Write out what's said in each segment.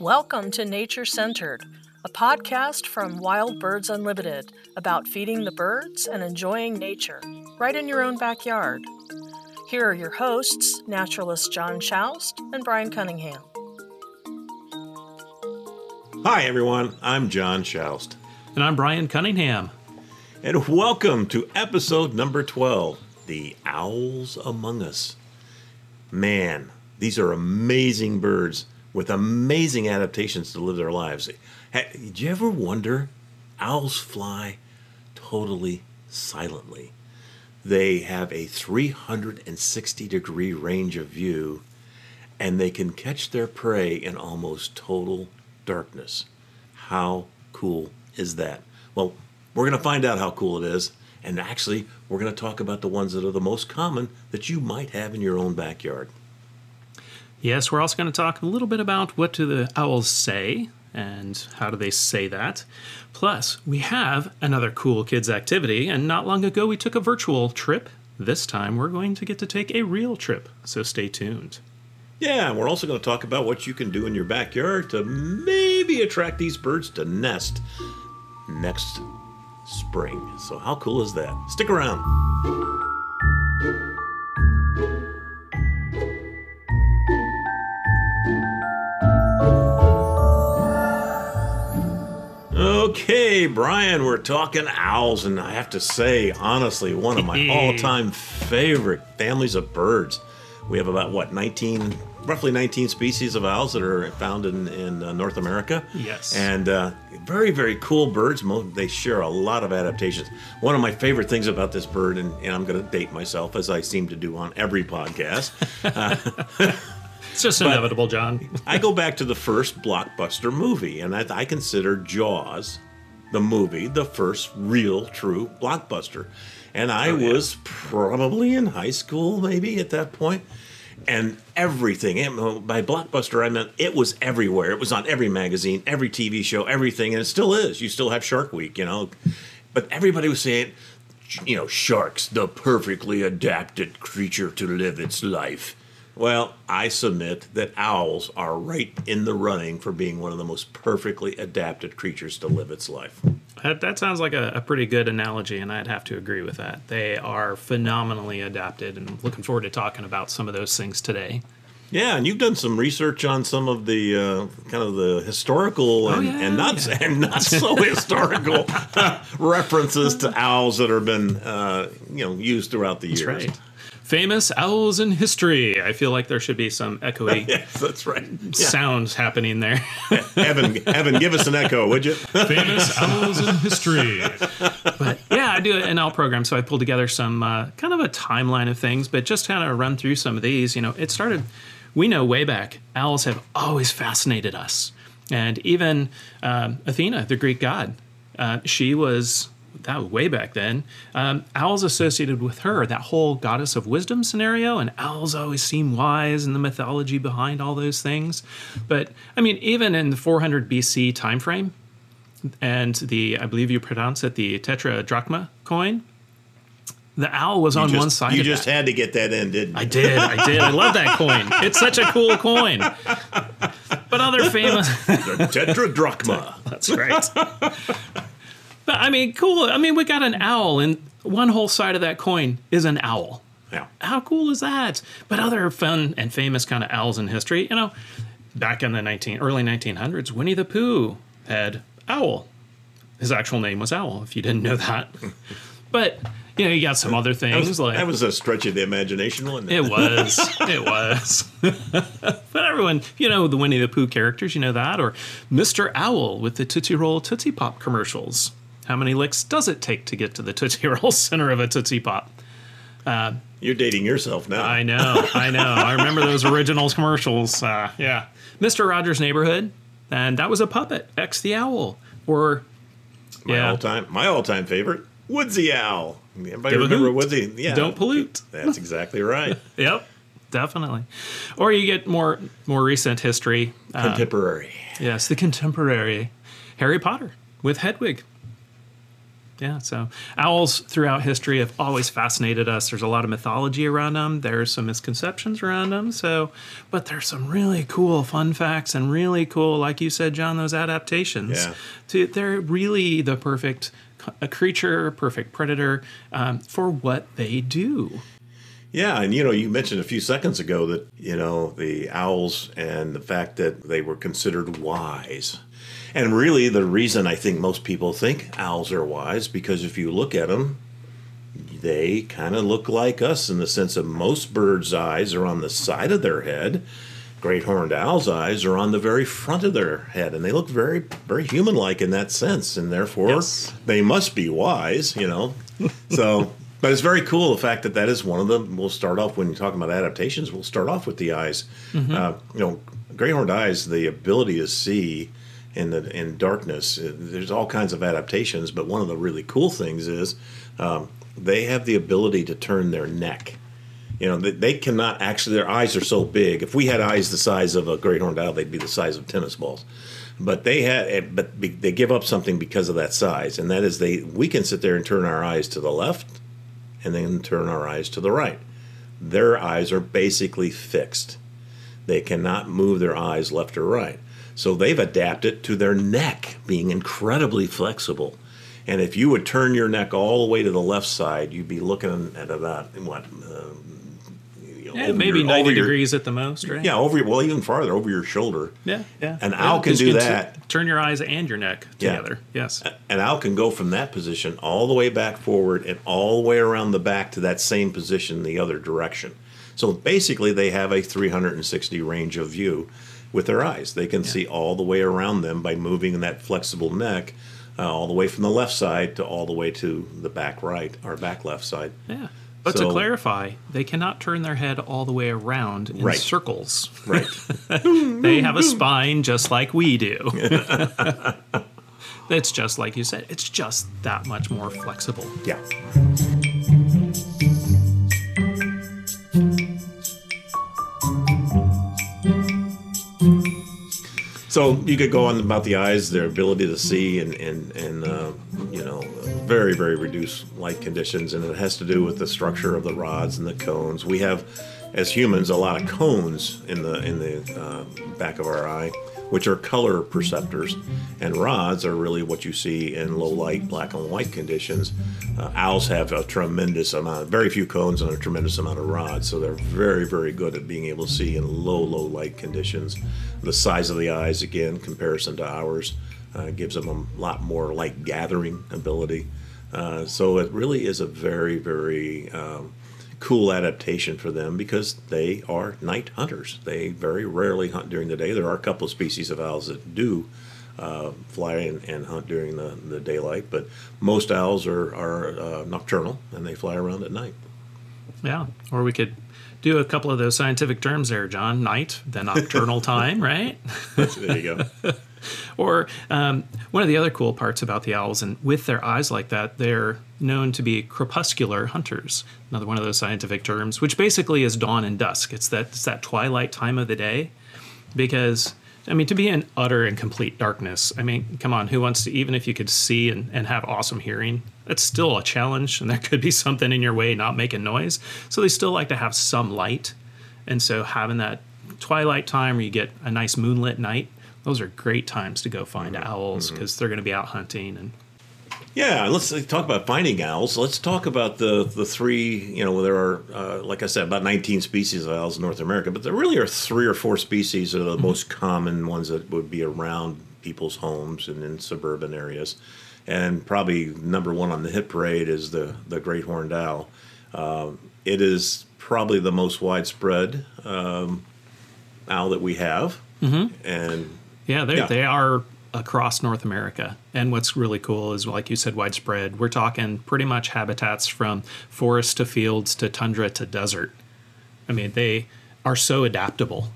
Welcome to Nature Centered, a podcast from Wild Birds Unlimited about feeding the birds and enjoying nature right in your own backyard. Here are your hosts, naturalist John Schaust and Brian Cunningham. Hi, everyone. I'm John Schaust. And I'm Brian Cunningham. And welcome to episode number 12 The Owls Among Us. Man, these are amazing birds with amazing adaptations to live their lives. Did you ever wonder? Owls fly totally silently. They have a 360 degree range of view and they can catch their prey in almost total darkness. How cool is that? Well, we're going to find out how cool it is. And actually, we're going to talk about the ones that are the most common that you might have in your own backyard. Yes, we're also going to talk a little bit about what do the owls say and how do they say that. Plus, we have another cool kids activity, and not long ago we took a virtual trip. This time we're going to get to take a real trip, so stay tuned. Yeah, and we're also going to talk about what you can do in your backyard to maybe attract these birds to nest next spring. So, how cool is that? Stick around. Okay, Brian, we're talking owls, and I have to say, honestly, one of my all time favorite families of birds. We have about, what, 19, roughly 19 species of owls that are found in, in uh, North America. Yes. And uh, very, very cool birds. They share a lot of adaptations. One of my favorite things about this bird, and, and I'm going to date myself as I seem to do on every podcast. Uh, It's just but inevitable, John. I go back to the first blockbuster movie, and I, I, consider Jaws, the movie, the first real, true blockbuster. And I oh, yeah. was probably in high school, maybe at that point. And everything, by blockbuster, I meant it was everywhere. It was on every magazine, every TV show, everything, and it still is. You still have Shark Week, you know. But everybody was saying, you know, sharks, the perfectly adapted creature to live its life well, I submit that owls are right in the running for being one of the most perfectly adapted creatures to live its life. That, that sounds like a, a, pretty good analogy, and I'd have to agree with that. They are phenomenally adapted, and I'm looking forward to talking about some of those things today. Yeah, and you've done some research on some of the uh, kind of the historical and, oh, yeah, and not yeah. and not so historical references to owls that have been uh, you know used throughout the That's years. Right famous owls in history. I feel like there should be some echoey yes, that's right. Yeah. sounds happening there. Evan, Evan, give us an echo, would you? famous owls in history. But yeah, I do an owl program, so I pulled together some uh, kind of a timeline of things, but just kind of run through some of these. You know, it started. We know way back, owls have always fascinated us, and even um, Athena, the Greek god, uh, she was that was way back then. Um, owls associated with her, that whole goddess of wisdom scenario, and owls always seem wise in the mythology behind all those things. But I mean, even in the 400 BC time frame, and the I believe you pronounce it the tetradrachma coin. The owl was you on just, one side. You just that. had to get that in, didn't you? I did. I did. I love that coin. It's such a cool coin. But other famous the tetradrachma. That's right. But I mean, cool. I mean, we got an owl, and one whole side of that coin is an owl. Yeah. How cool is that? But other fun and famous kind of owls in history, you know, back in the 19 early 1900s, Winnie the Pooh had owl. His actual name was Owl. If you didn't know that, but you know, you got some other things that was, like that was a stretch of the imagination, wasn't it? It was. it was. but everyone, you know, the Winnie the Pooh characters, you know that, or Mr. Owl with the Tootsie Roll Tootsie Pop commercials. How many licks does it take to get to the Tootsie Roll center of a Tootsie Pop? Uh, You're dating yourself now. I know, I know. I remember those originals commercials. Uh, yeah. Mr. Rogers' Neighborhood, and that was a puppet, X the Owl. Or, my yeah. all time, my all time favorite, Woodsy Owl. Anybody remember Woodsy? Yeah. Don't pollute. That's exactly right. yep, definitely. Or you get more more recent history. Contemporary. yes, the contemporary Harry Potter with Hedwig. Yeah. So owls throughout history have always fascinated us. There's a lot of mythology around them. There's some misconceptions around them. So, but there's some really cool fun facts and really cool, like you said, John, those adaptations. Yeah. To, they're really the perfect a creature, perfect predator um, for what they do. Yeah, and you know, you mentioned a few seconds ago that you know the owls and the fact that they were considered wise. And really, the reason I think most people think owls are wise because if you look at them, they kind of look like us in the sense of most birds' eyes are on the side of their head. Great horned owl's eyes are on the very front of their head, and they look very, very human-like in that sense, and therefore Yes. they must be wise, you know. So, but it's very cool the fact that that is one of them. We'll start off when you're talking about adaptations. We'll start off with the eyes. Uh, you know, great horned eyes, the ability to see in the in darkness. uh, There's all kinds of adaptations, but one of the really cool things is um, they have the ability to turn their neck. You know, they, they cannot actually. Their eyes are so big. If we had eyes the size of a great horned owl, they'd be the size of tennis balls. But they had, eh, but they give up something because of that size, and that is they. We can sit there and turn our eyes to the left, and then turn our eyes to the right. Their eyes are basically fixed. They cannot move their eyes left or right. So they've adapted to their neck being incredibly flexible. And if you would turn your neck all the way to the left side, you'd be looking at about what? Um, you know, Yeah, maybe your- 90 over your- degrees at the most, right? Yeah, over well, even farther, over your shoulder. Yeah, yeah. An Yeah, owl can do t- that. turn your eyes and your neck Yeah. together. Yes. An owl can go from that position all the way back forward and all the way around the back to that same position the other direction. So basically, they have a 360 range of view with their eyes. They can see all the way around them by moving that flexible neck uh, all the way from the left side to all the way to the back right or back left side. Yeah. But So- to clarify, they cannot turn their head all the way around in Right. circles. Right. They have a spine just like we do. it's just like you said, it's just that much more flexible. yeah. So you could go on about the eyes, their ability to see, and and and uh, you know, very very reduced light conditions, and it has to do with the structure of the rods and the cones. We have, as humans, a lot of cones in the in the uh, back of our eye, which are color perceptors, and rods are really what you see in low light, black and white conditions. Uh, owls have a tremendous amount, very few cones and a tremendous amount of rods, so they're very very good at being able to see in low low light conditions. The size of the eyes, again, comparison to ours, uh, gives them a lot more light gathering ability. Uh, so it really is a very, very um, cool adaptation for them because they are night hunters. They very rarely hunt during the day. There are a couple of species of owls that do uh, fly and, and hunt during the, the daylight, but most owls are, are uh, nocturnal and they fly around at night. Yeah. Or we could do a couple of those scientific terms there, John. Night, the nocturnal time, right? there you go. Or um, one of the other cool parts about the owls, and with their eyes like that, they're known to be crepuscular hunters. Another one of those scientific terms, which basically is dawn and dusk. It's that it's that twilight time of the day, because I mean, to be in utter and complete darkness. I mean, come on, who wants to? Even if you could see and, and have awesome hearing, that's still a challenge, and there could be something in your way not making noise. So they still like to have some light, and so having that twilight time where you get a nice moonlit night those are great times to go find owls because they're going to be out hunting and Yeah, let's talk about finding owls. Let's talk about the the three. You know, there are, uh, like I said, about 19 species of owls in North America, but there really are three or four species that are the most common ones that would be around people's homes and in suburban areas. And probably number one on the hit parade is the the great horned owl. Um, it is probably the most widespread um, owl that we have, mm-hmm. and yeah, they Yeah. they are across North America. And what's really cool is, like you said, widespread. We're talking pretty much habitats from forest to fields to tundra to desert. I mean, they are so adaptable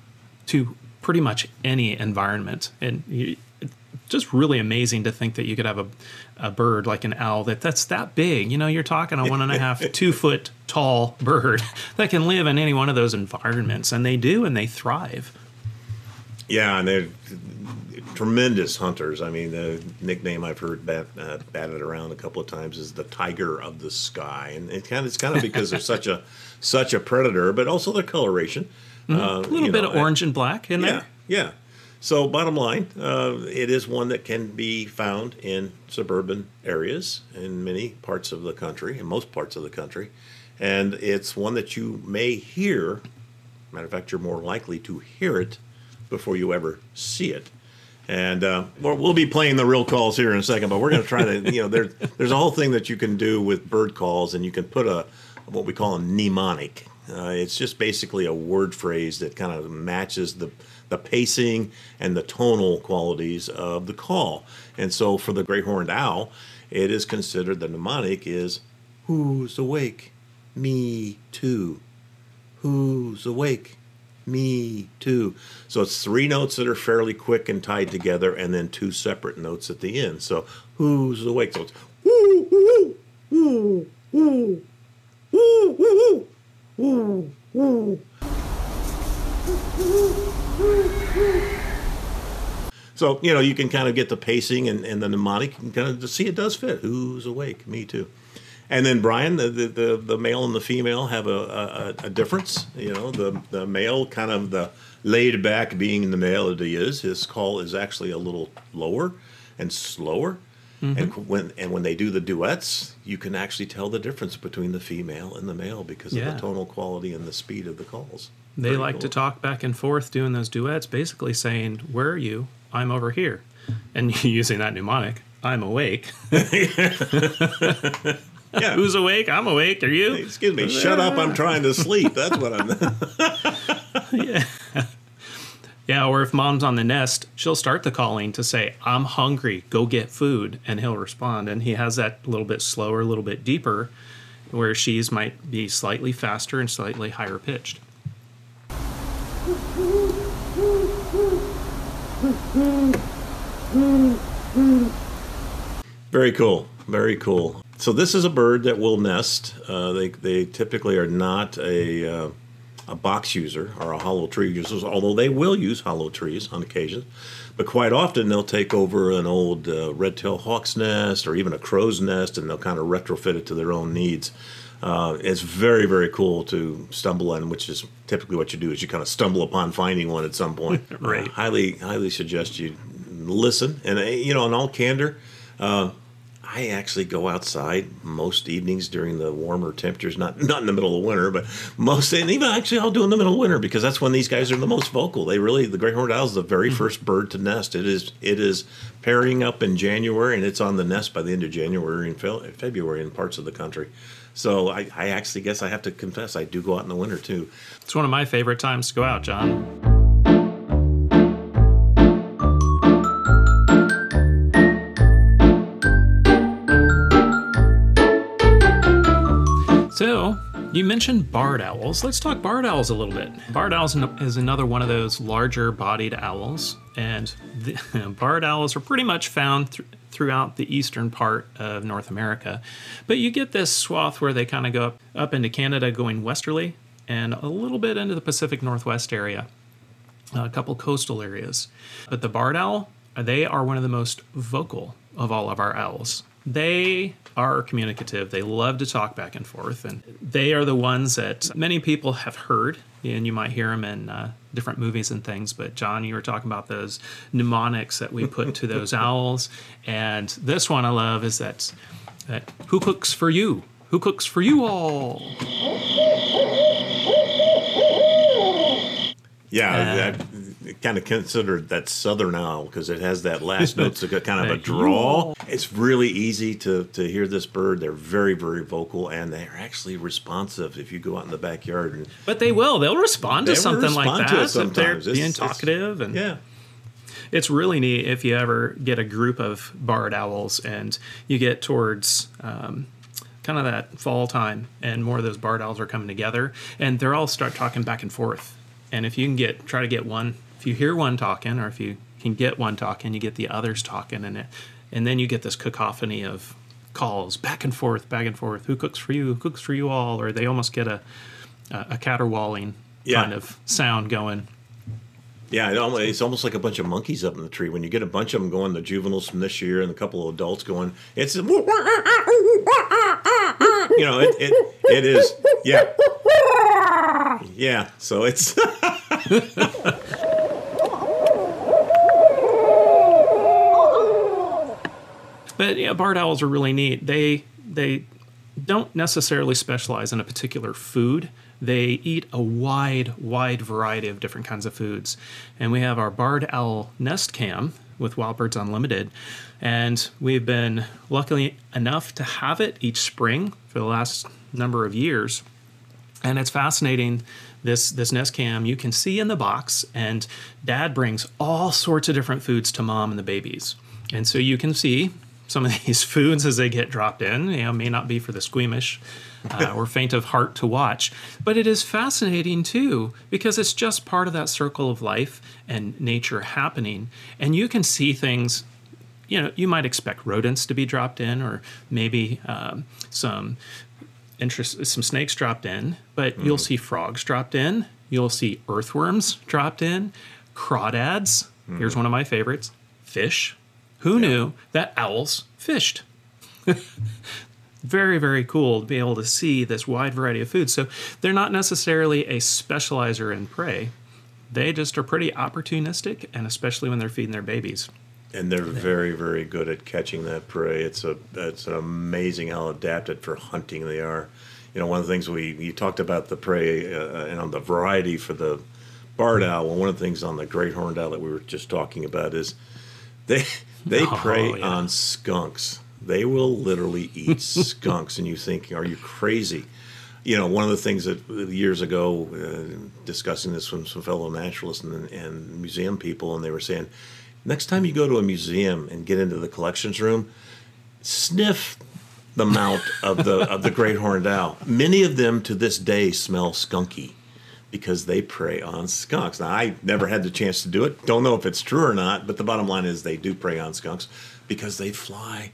to pretty much any environment, and you, it's just really amazing to think that you could have a, a bird like an owl that that's that big. You know, you're talking a one and a half, two foot tall bird that can live in any one of those environments, and they do, and they thrive. Yeah, and they're tremendous hunters. I mean, the nickname I've heard bat, uh, batted around a couple of times is the tiger of the sky, and it kind of, it's kind of because they're such a such a predator, but also their coloration. Mm-hmm. Uh, a little bit know, of orange and black in yeah, there. Yeah, So, bottom line, uh, it is one that can be found in suburban areas in many parts of the country, in most parts of the country, and it's one that you may hear. Matter of fact, you're more likely to hear it before you ever see it. And uh, we'll be playing the real calls here in a second, but we're going to try to, you know, there, there's a whole thing that you can do with bird calls, and you can put a what we call a mnemonic. Uh, it's just basically a word phrase that kind of matches the the pacing and the tonal qualities of the call. And so for the great horned owl, it is considered the mnemonic is who's awake? Me too. Who's awake? Me too. So it's three notes that are fairly quick and tied together, and then two separate notes at the end. So who's awake? So it's woo woo woo woo woo woo woo woo. So you know you can kind of get the pacing and, and the mnemonic and kind of see it does fit. Who's awake? Me too. And then Brian, the, the, the, male and the female have a, a, a, difference. You know, the, the male kind of the laid back being the male that he is, his call is actually a little lower and slower. Mm-hmm. And when and when they do the duets, you can actually tell the difference between the female and the male because yeah. of the tonal quality and the speed of the calls. They like cool. to talk back and forth doing those duets, basically saying, "Where are you? I'm over here," and using that mnemonic, "I'm awake." Yeah. Who's awake? I'm awake. Are you? Excuse me. Shut up. I'm trying to sleep. That's what I'm. yeah. Yeah, or if mom's on the nest, she'll start the calling to say, I'm hungry, go get food. And he'll respond. And he has that a little bit slower, a little bit deeper, where she's might be slightly faster and slightly higher pitched. Very cool. Very cool. So this is a bird that will nest. Uh, they, they typically are not a, uh, a box user or a hollow tree user, although they will use hollow trees on occasion. But quite often they'll take over an old uh, red-tailed hawk's nest or even a crow's nest, and they'll kind of retrofit it to their own needs. Uh, it's very very cool to stumble on, which is typically what you do is you kind of stumble upon finding one at some point. right. Uh, highly highly suggest you listen, and uh, you know, in all candor, uh, I actually go outside most evenings during the warmer temperatures, not not in the middle of winter, but most and even actually I'll do in the middle of winter because that's when these guys are the most vocal. They really the great horned owl is the very mm-hmm. first bird to nest. It is it is pairing up in January and it's on the nest by the end of January and February in parts of the country. So I, I actually guess I have to confess I do go out in the winter too. It's one of my favorite times to go out, John. Mentioned barred owls. Let's talk barred owls a little bit. Barred owls is another one of those larger bodied owls, and the, barred owls are pretty much found th- throughout the eastern part of North America. But you get this swath where they kind of go up, up into Canada going westerly and a little bit into the Pacific Northwest area, a couple coastal areas. But the barred owl, they are one of the most vocal of all of our owls they are communicative. They love to talk back and forth, and they are the ones that many people have heard, and you might hear them in uh, different movies and things. But John, you were talking about those mnemonics that we put to those owls, and this one I love is that, that who cooks for you? Who cooks for you all? Yeah, uh, kind of considered that southern owl because it has that last note, so kind of a drawl. It's really easy to, to hear this bird. They're very, very vocal and they're actually responsive if you go out in the backyard. And but they will. They'll respond to something respond like that. To if they're being it's, talkative and yeah. It's really neat if you ever get a group of barred owls and you get towards um, kind of that fall time and more of those barred owls are coming together and they're all start talking back and forth. And if you can get try to get one if you hear one talking or if you can get one talking, you get the others talking, and it, and then you get this cacophony of calls back and forth, back and forth. Who cooks for you? Who cooks for you all? Or they almost get a a caterwauling yeah. kind of sound going. Yeah, it it's almost like a bunch of monkeys up in the tree. When you get a bunch of them going, the juveniles from this year and a couple of adults going, it's you know, it it, it is yeah, yeah. So it's But yeah, barred owls are really neat. They they don't necessarily specialize in a particular food. They eat a wide, wide variety of different kinds of foods. And we have our barred owl nest cam with Wild Birds Unlimited. And we've been lucky enough to have it each spring for the last number of years. And it's fascinating. This this nest cam you can see in the box, and Dad brings all sorts of different foods to Mom and the babies, and so you can see some of these foods as they get dropped in. You know, may not be for the squeamish uh, or faint of heart to watch, but it is fascinating too because it's just part of that circle of life and nature happening, and you can see things you know, you might expect rodents to be dropped in, or maybe um, some interest, some snakes dropped in, but you'll see frogs dropped in. You'll see earthworms dropped in, crawdads. Here's one of my favorites: fish. Who knew that owls fished? very, very cool to be able to see this wide variety of food. So they're not necessarily a specializer in prey. They just are pretty opportunistic, and especially when they're feeding their babies. and they're very very good at catching that prey. It's a it's an amazing how adapted for hunting they are. You know, one of the things we you talked about the prey uh, and on the variety for the barred owl. Well, one of the things on the great horned owl that we were just talking about is they they Oh, prey yeah. on skunks. They will literally eat skunks, and you think, are you crazy? You know, one of the things that years ago, uh, discussing this with some fellow naturalists and, and museum people, and they were saying, next time you go to a museum and get into the collections room, sniff the mouth of the of the great horned owl. Many of them to this day smell skunky because they prey on skunks. Now I never had the chance to do it. Don't know if it's true or not, but the bottom line is they do prey on skunks because they fly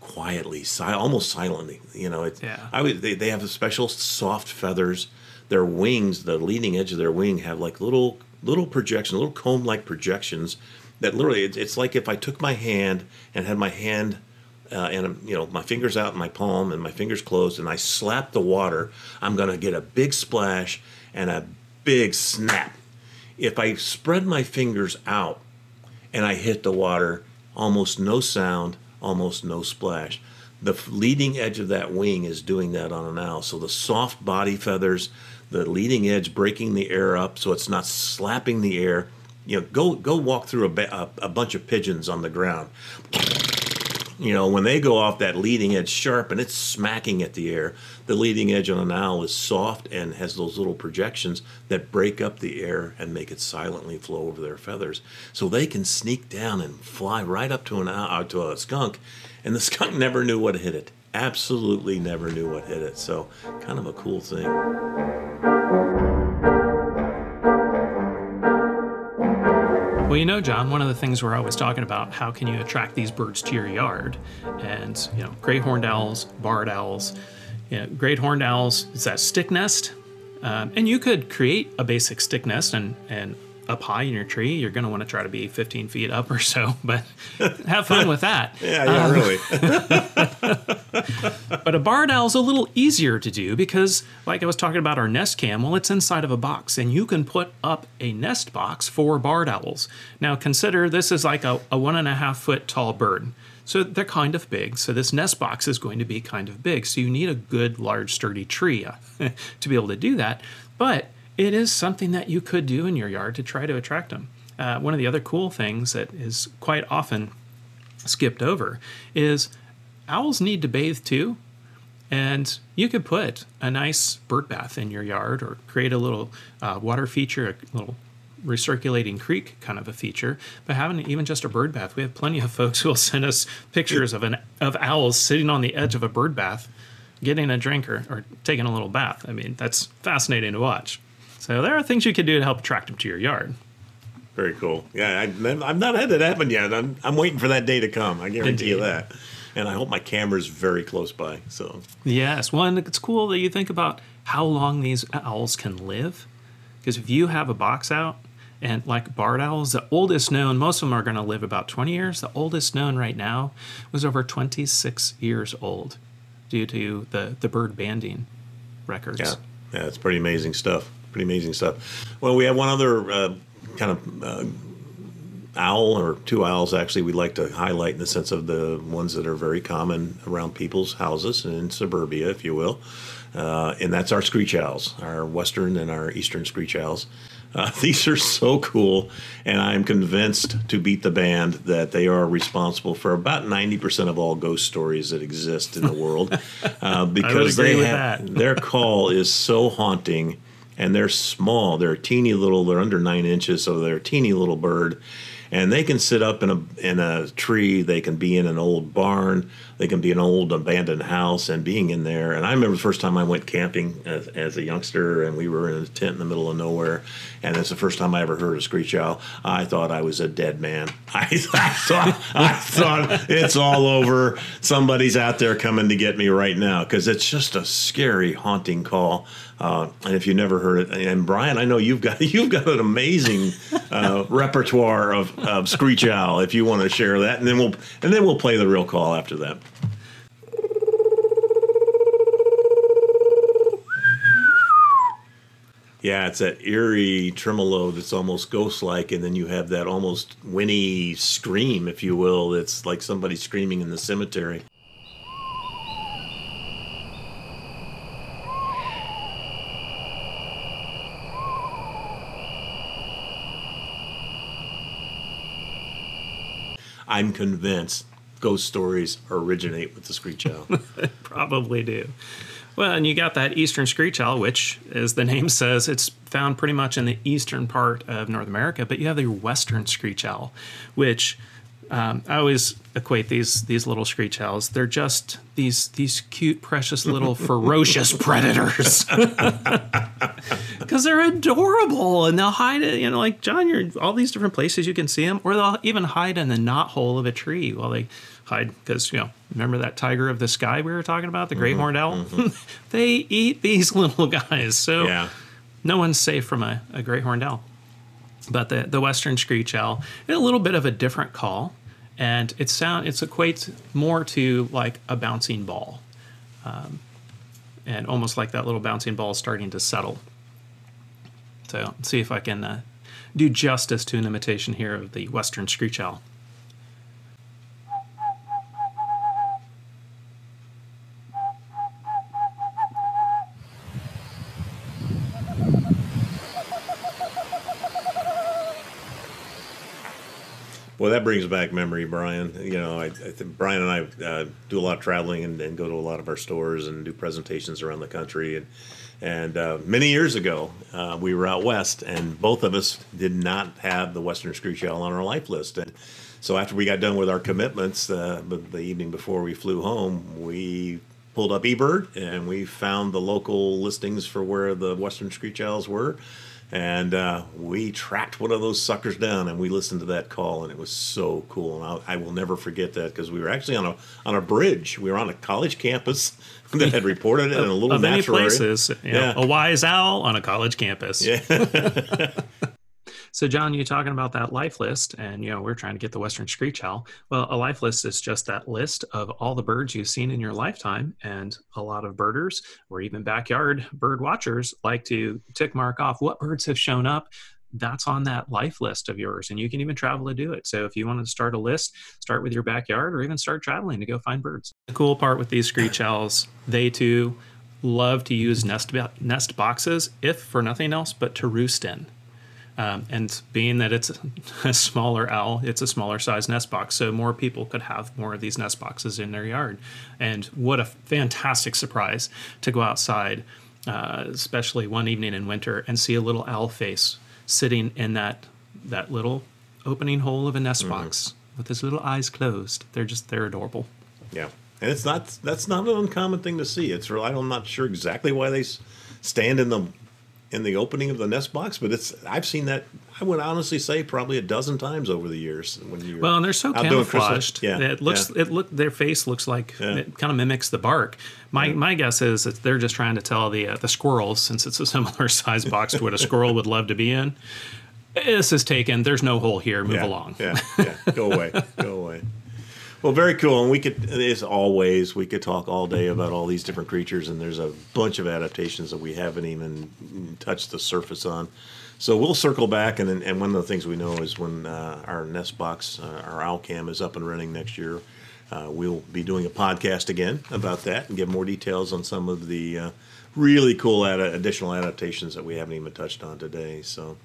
quietly, si- almost silently. You know, it's Yeah. I would, they they have special soft feathers. Their wings, the leading edge of their wing, have like little little projection, little comb like projections that literally it's, it's like if I took my hand and had my hand uh, and you know my fingers out in my palm and my fingers closed and I slap the water, I'm gonna get a big splash and a big snap. If I spread my fingers out and I hit the water, almost no sound, almost no splash. The leading edge of that wing is doing that on an owl. So the soft body feathers, the leading edge breaking the air up so it's not slapping the air. You know, go go walk through a, a, a bunch of pigeons on the ground. You know, when they go off that leading edge sharp and it's smacking at the air, the leading edge on an owl is soft and has those little projections that break up the air and make it silently flow over their feathers. So they can sneak down and fly right up to an owl, uh, to a skunk, and the skunk never knew what hit it. Absolutely never knew what hit it. So kind of a cool thing. Well, you know, John, one of the things we're always talking about, how can you attract these birds to your yard? And, you know, great horned owls, barred owls. You know, great horned owls, it's that stick nest. Um, and you could create a basic stick nest and, and up high in your tree. You're going to want to try to be 15 feet up or so, but have fun with that. Yeah, yeah, really. But a barred owl is a little easier to do because, like I was talking about our nest cam, well, it's inside of a box and you can put up a nest box for barred owls. Now, consider this is like a, a one and a half foot tall bird. So they're kind of big. So this nest box is going to be kind of big. So you need a good, large, sturdy tree uh, to be able to do that. But it is something that you could do in your yard to try to attract them. Uh, one of the other cool things that is quite often skipped over is owls need to bathe too. And you could put a nice bird bath in your yard or create a little uh, water feature, a little recirculating creek kind of a feature. But having even just a bird bath, we have plenty of folks who will send us pictures of an of owls sitting on the edge of a bird bath, getting a drink or, or taking a little bath. I mean, that's fascinating to watch. So there are things you can do to help attract them to your yard. Very cool. Yeah, I, I've not had that happen yet. I'm, I'm waiting for that day to come. I guarantee you that. And I hope my camera's very close by. So Yes, one it's cool that you think about how long these owls can live. Because if you have a box out And like barred owls, the oldest known, most of them are going to live about 20 years. The oldest known right now was over 26 years old due to the, the bird banding records. Yeah, yeah, it's pretty amazing stuff. Pretty amazing stuff. Well, we have one other uh, kind of uh, owl or two owls actually we'd like to highlight in the sense of the ones that are very common around people's houses and in suburbia, if you will. Uh, and that's our screech owls, our western and our eastern screech owls. Uh, these are so cool, and I'm convinced to beat the band that they are responsible for about 90% of all ghost stories that exist in the world uh, because they have, their call is so haunting, and they're small. They're teeny little. They're under nine inches, so they're a teeny little bird, and they can sit up in a in a tree. They can be in an old barn. They can be an old abandoned house, and being in there. And I remember the first time I went camping as, as a youngster, and we were in a tent in the middle of nowhere. And it's the first time I ever heard a screech owl. I thought I was a dead man. I, I thought I thought it's all over. Somebody's out there coming to get me right now because it's just a scary, haunting call. Uh, and if you never heard it, and Brian, I know you've got you've got an amazing uh, repertoire of, of screech owl. If you want to share that, and then we'll and then we'll play the real call after that. Yeah, it's that eerie tremolo that's almost ghost-like, and then you have that almost whinny scream, if you will. It's like somebody screaming in the cemetery. I'm convinced ghost stories originate with the screech owl. Probably do. Well, and you got that eastern screech owl, which, as the name says, it's found pretty much in the eastern part of North America. But you have the western screech owl, which um, I always equate these these little screech owls. They're just these these cute, precious little ferocious predators because they're adorable and they'll hide it. You know, like John, you're all these different places you can see them, or they'll even hide in the knot hole of a tree while they hide. Because you know, remember that tiger of the sky we were talking about, the great horned owl? Mm-hmm. they eat these little guys, so yeah. no one's safe from a, a great horned owl. But the, the western screech owl, a little bit of a different call and it sound it equates more to like a bouncing ball, um, and almost like that little bouncing ball starting to settle. So see if I can uh, do justice to an imitation here of the western screech owl. Well, that brings back memory, Brian. You know, I, I think Brian and I uh, do a lot of traveling and, and, go to a lot of our stores and do presentations around the country. And and uh, many years ago, uh, we were out west, and both of us did not have the Western Screech Owl on our life list. And so after we got done with our commitments, uh, the evening before we flew home, we pulled up eBird and we found the local listings for where the Western Screech Owls were and uh, we tracked one of those suckers down and we listened to that call and it was so cool. And I, I will never forget that because we were actually on a on a bridge. We were on a college campus that had reported it in a little of natural places yeah. a wise owl on a college campus. Yeah So, John, you're talking about that life list, and you know we're trying to get the Western screech owl. Well, a life list is just that list of all the birds you've seen in your lifetime, and a lot of birders or even backyard bird watchers like to tick mark off what birds have shown up. That's on that life list of yours and you can even travel to do it. So if you want to start a list start with your backyard or even start traveling to go find birds. The cool part with these screech owls they too love to use nest nest boxes if for nothing else but to roost in um, and being that it's a smaller owl, it's a smaller size nest box, so more people could have more of these nest boxes in their yard. And what a fantastic surprise to go outside, uh, especially one evening in winter, and see a little owl face sitting in that that little opening hole of a nest mm-hmm. box with his little eyes closed. They're just they're adorable. Yeah, and it's not that's not an uncommon thing to see. It's. I'm not sure exactly why they stand in the in the opening of the nest box, but it's I've seen that I would honestly say probably a dozen times over the years when you well, and they're so camouflaged. Yeah, it looks yeah. it look their face looks like yeah. it kind of mimics the bark. My yeah. my guess is that they're just trying to tell the uh, the squirrels since it's a similar size box to what a squirrel would love to be in. this is taken. There's no hole here. Move along. Yeah, yeah. Go away. Go away. Well, very cool. And we could, as always, we could talk all day about all these different creatures, and there's a bunch of adaptations that we haven't even touched the surface on. So we'll circle back, and and one of the things we know is when uh, our nest box, uh, our owl cam, is up and running next year, uh, we'll be doing a podcast again about that and give more details on some of the uh, really cool ad- additional adaptations that we haven't even touched on today. So,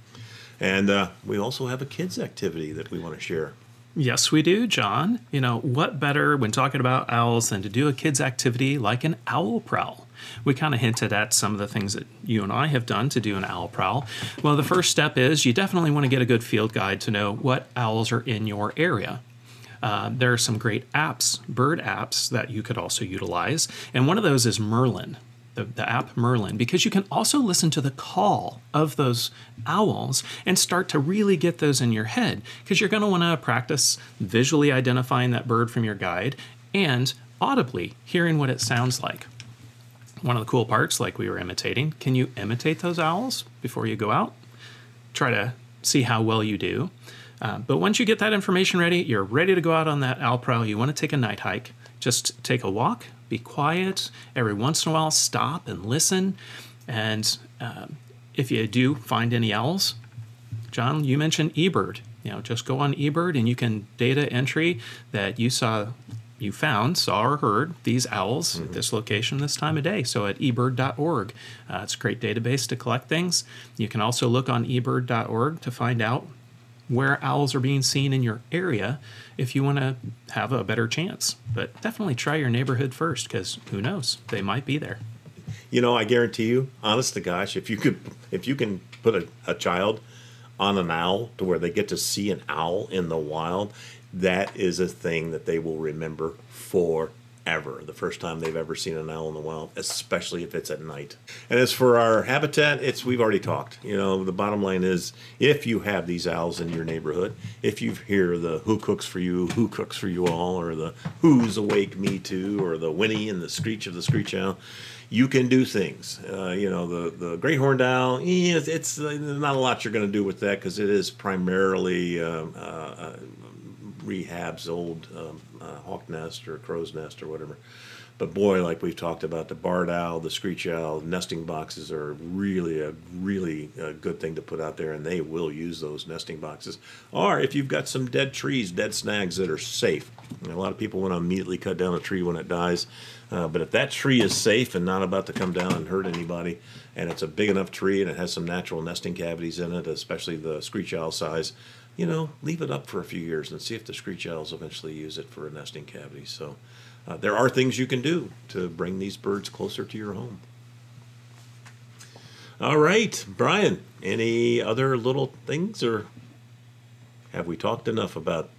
and uh, we also have a kids activity that we want to share. Yes, we do, John. You know, what better when talking about owls than to do a kids' activity like an owl prowl? We kind of hinted at some of the things that you and I have done to do an owl prowl. Well, the first step is you definitely want to get a good field guide to know what owls are in your area. Uh, there are some great apps, bird apps, that you could also utilize. And one of those is Merlin the, the app Merlin, because you can also listen to the call of those owls and start to really get those in your head. Because you're going to want to practice visually identifying that bird from your guide and audibly hearing what it sounds like. One of the cool parts, like we were imitating, can you imitate those owls before you go out? Try to see how well you do. Uh, but once you get that information ready, you're ready to go out on that owl prowl. You want to take a night hike. Just take a walk, be quiet. Every once in a while, stop and listen. And um, if you do find any owls, John, you mentioned eBird. You know, just go on eBird and you can data entry that you saw, you found, saw or heard these owls mm-hmm. at this location this time of day. So at ebird.org, uh, it's a great database to collect things. You can also look on ebird.org to find out where owls are being seen in your area if you want to have a better chance. But definitely try your neighborhood first because who knows, they might be there. You know, I guarantee you, honest to gosh, if you could, if you can put a, a child on an owl to where they get to see an owl in the wild, that is a thing that they will remember for ever, the first time they've ever seen an owl in the wild, especially if it's at night. And as for our habitat, it's we've already talked. You know, the bottom line is if you have these owls in your neighborhood, if you hear the who cooks for you, who cooks for you all, or the who's awake me too, or the whinny and the screech of the screech owl, you can do things. Uh, you know, the the great horned owl, it's, it's not a lot you're going to do with that because it is primarily um, uh, uh, rehabs old um, uh, hawk nest or crow's nest or whatever. But boy, like we've talked about, the barred owl, the screech owl, nesting boxes are really a really a good thing to put out there, and they will use those nesting boxes. Or if you've got some dead trees, dead snags that are safe. A lot of people want to immediately cut down a tree when it dies, uh, but if that tree is safe and not about to come down and hurt anybody, and it's a big enough tree and it has some natural nesting cavities in it, especially the screech owl size, you know, leave it up for a few years and see if the screech owls eventually use it for a nesting cavity. So uh, there are things you can do to bring these birds closer to your home. All right, Brian, any other little things or have we talked enough about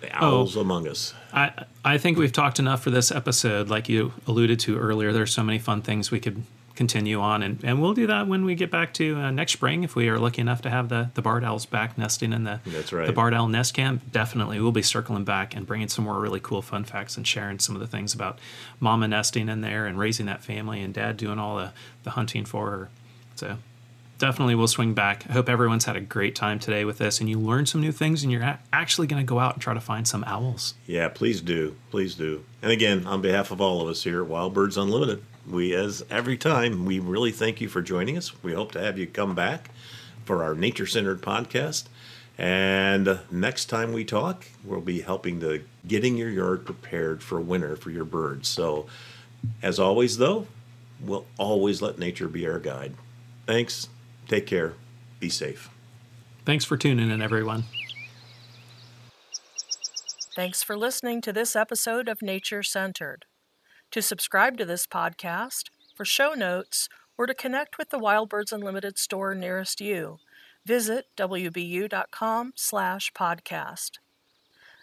the owls oh, among us? I I think we've talked enough for this episode. Like you alluded to earlier, there's so many fun things we could continue on, and, and we'll do that when we get back to uh, next spring if we are lucky enough to have the the barred owls back nesting in the that's right the barred owl nest camp. Definitely, we'll be circling back and bringing some more really cool fun facts and sharing some of the things about mama nesting in there and raising that family and dad doing all the the hunting for her. So definitely we'll swing back. I hope everyone's had a great time today with this and you learned some new things and you're actually going to go out and try to find some owls. Yeah, please do. Please do. And again, on behalf of all of us here at Wild Birds Unlimited, we, as every time, we really thank you for joining us. We hope to have you come back for our nature centered podcast. And next time we talk, we'll be helping to getting your yard prepared for winter for your birds. So, as always, though, we'll always let nature be our guide. Thanks. Take care. Be safe. Thanks for tuning in, everyone. Thanks for listening to this episode of Nature Centered. To subscribe to this podcast, for show notes, or to connect with the Wild Birds Unlimited store nearest you, visit wbu.com slash podcast.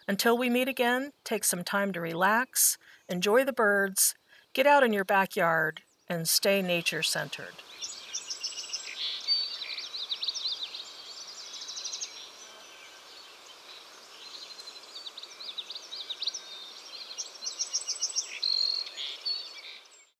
Until we meet again, take some time to relax, enjoy the birds, get out in your backyard, and stay nature centered.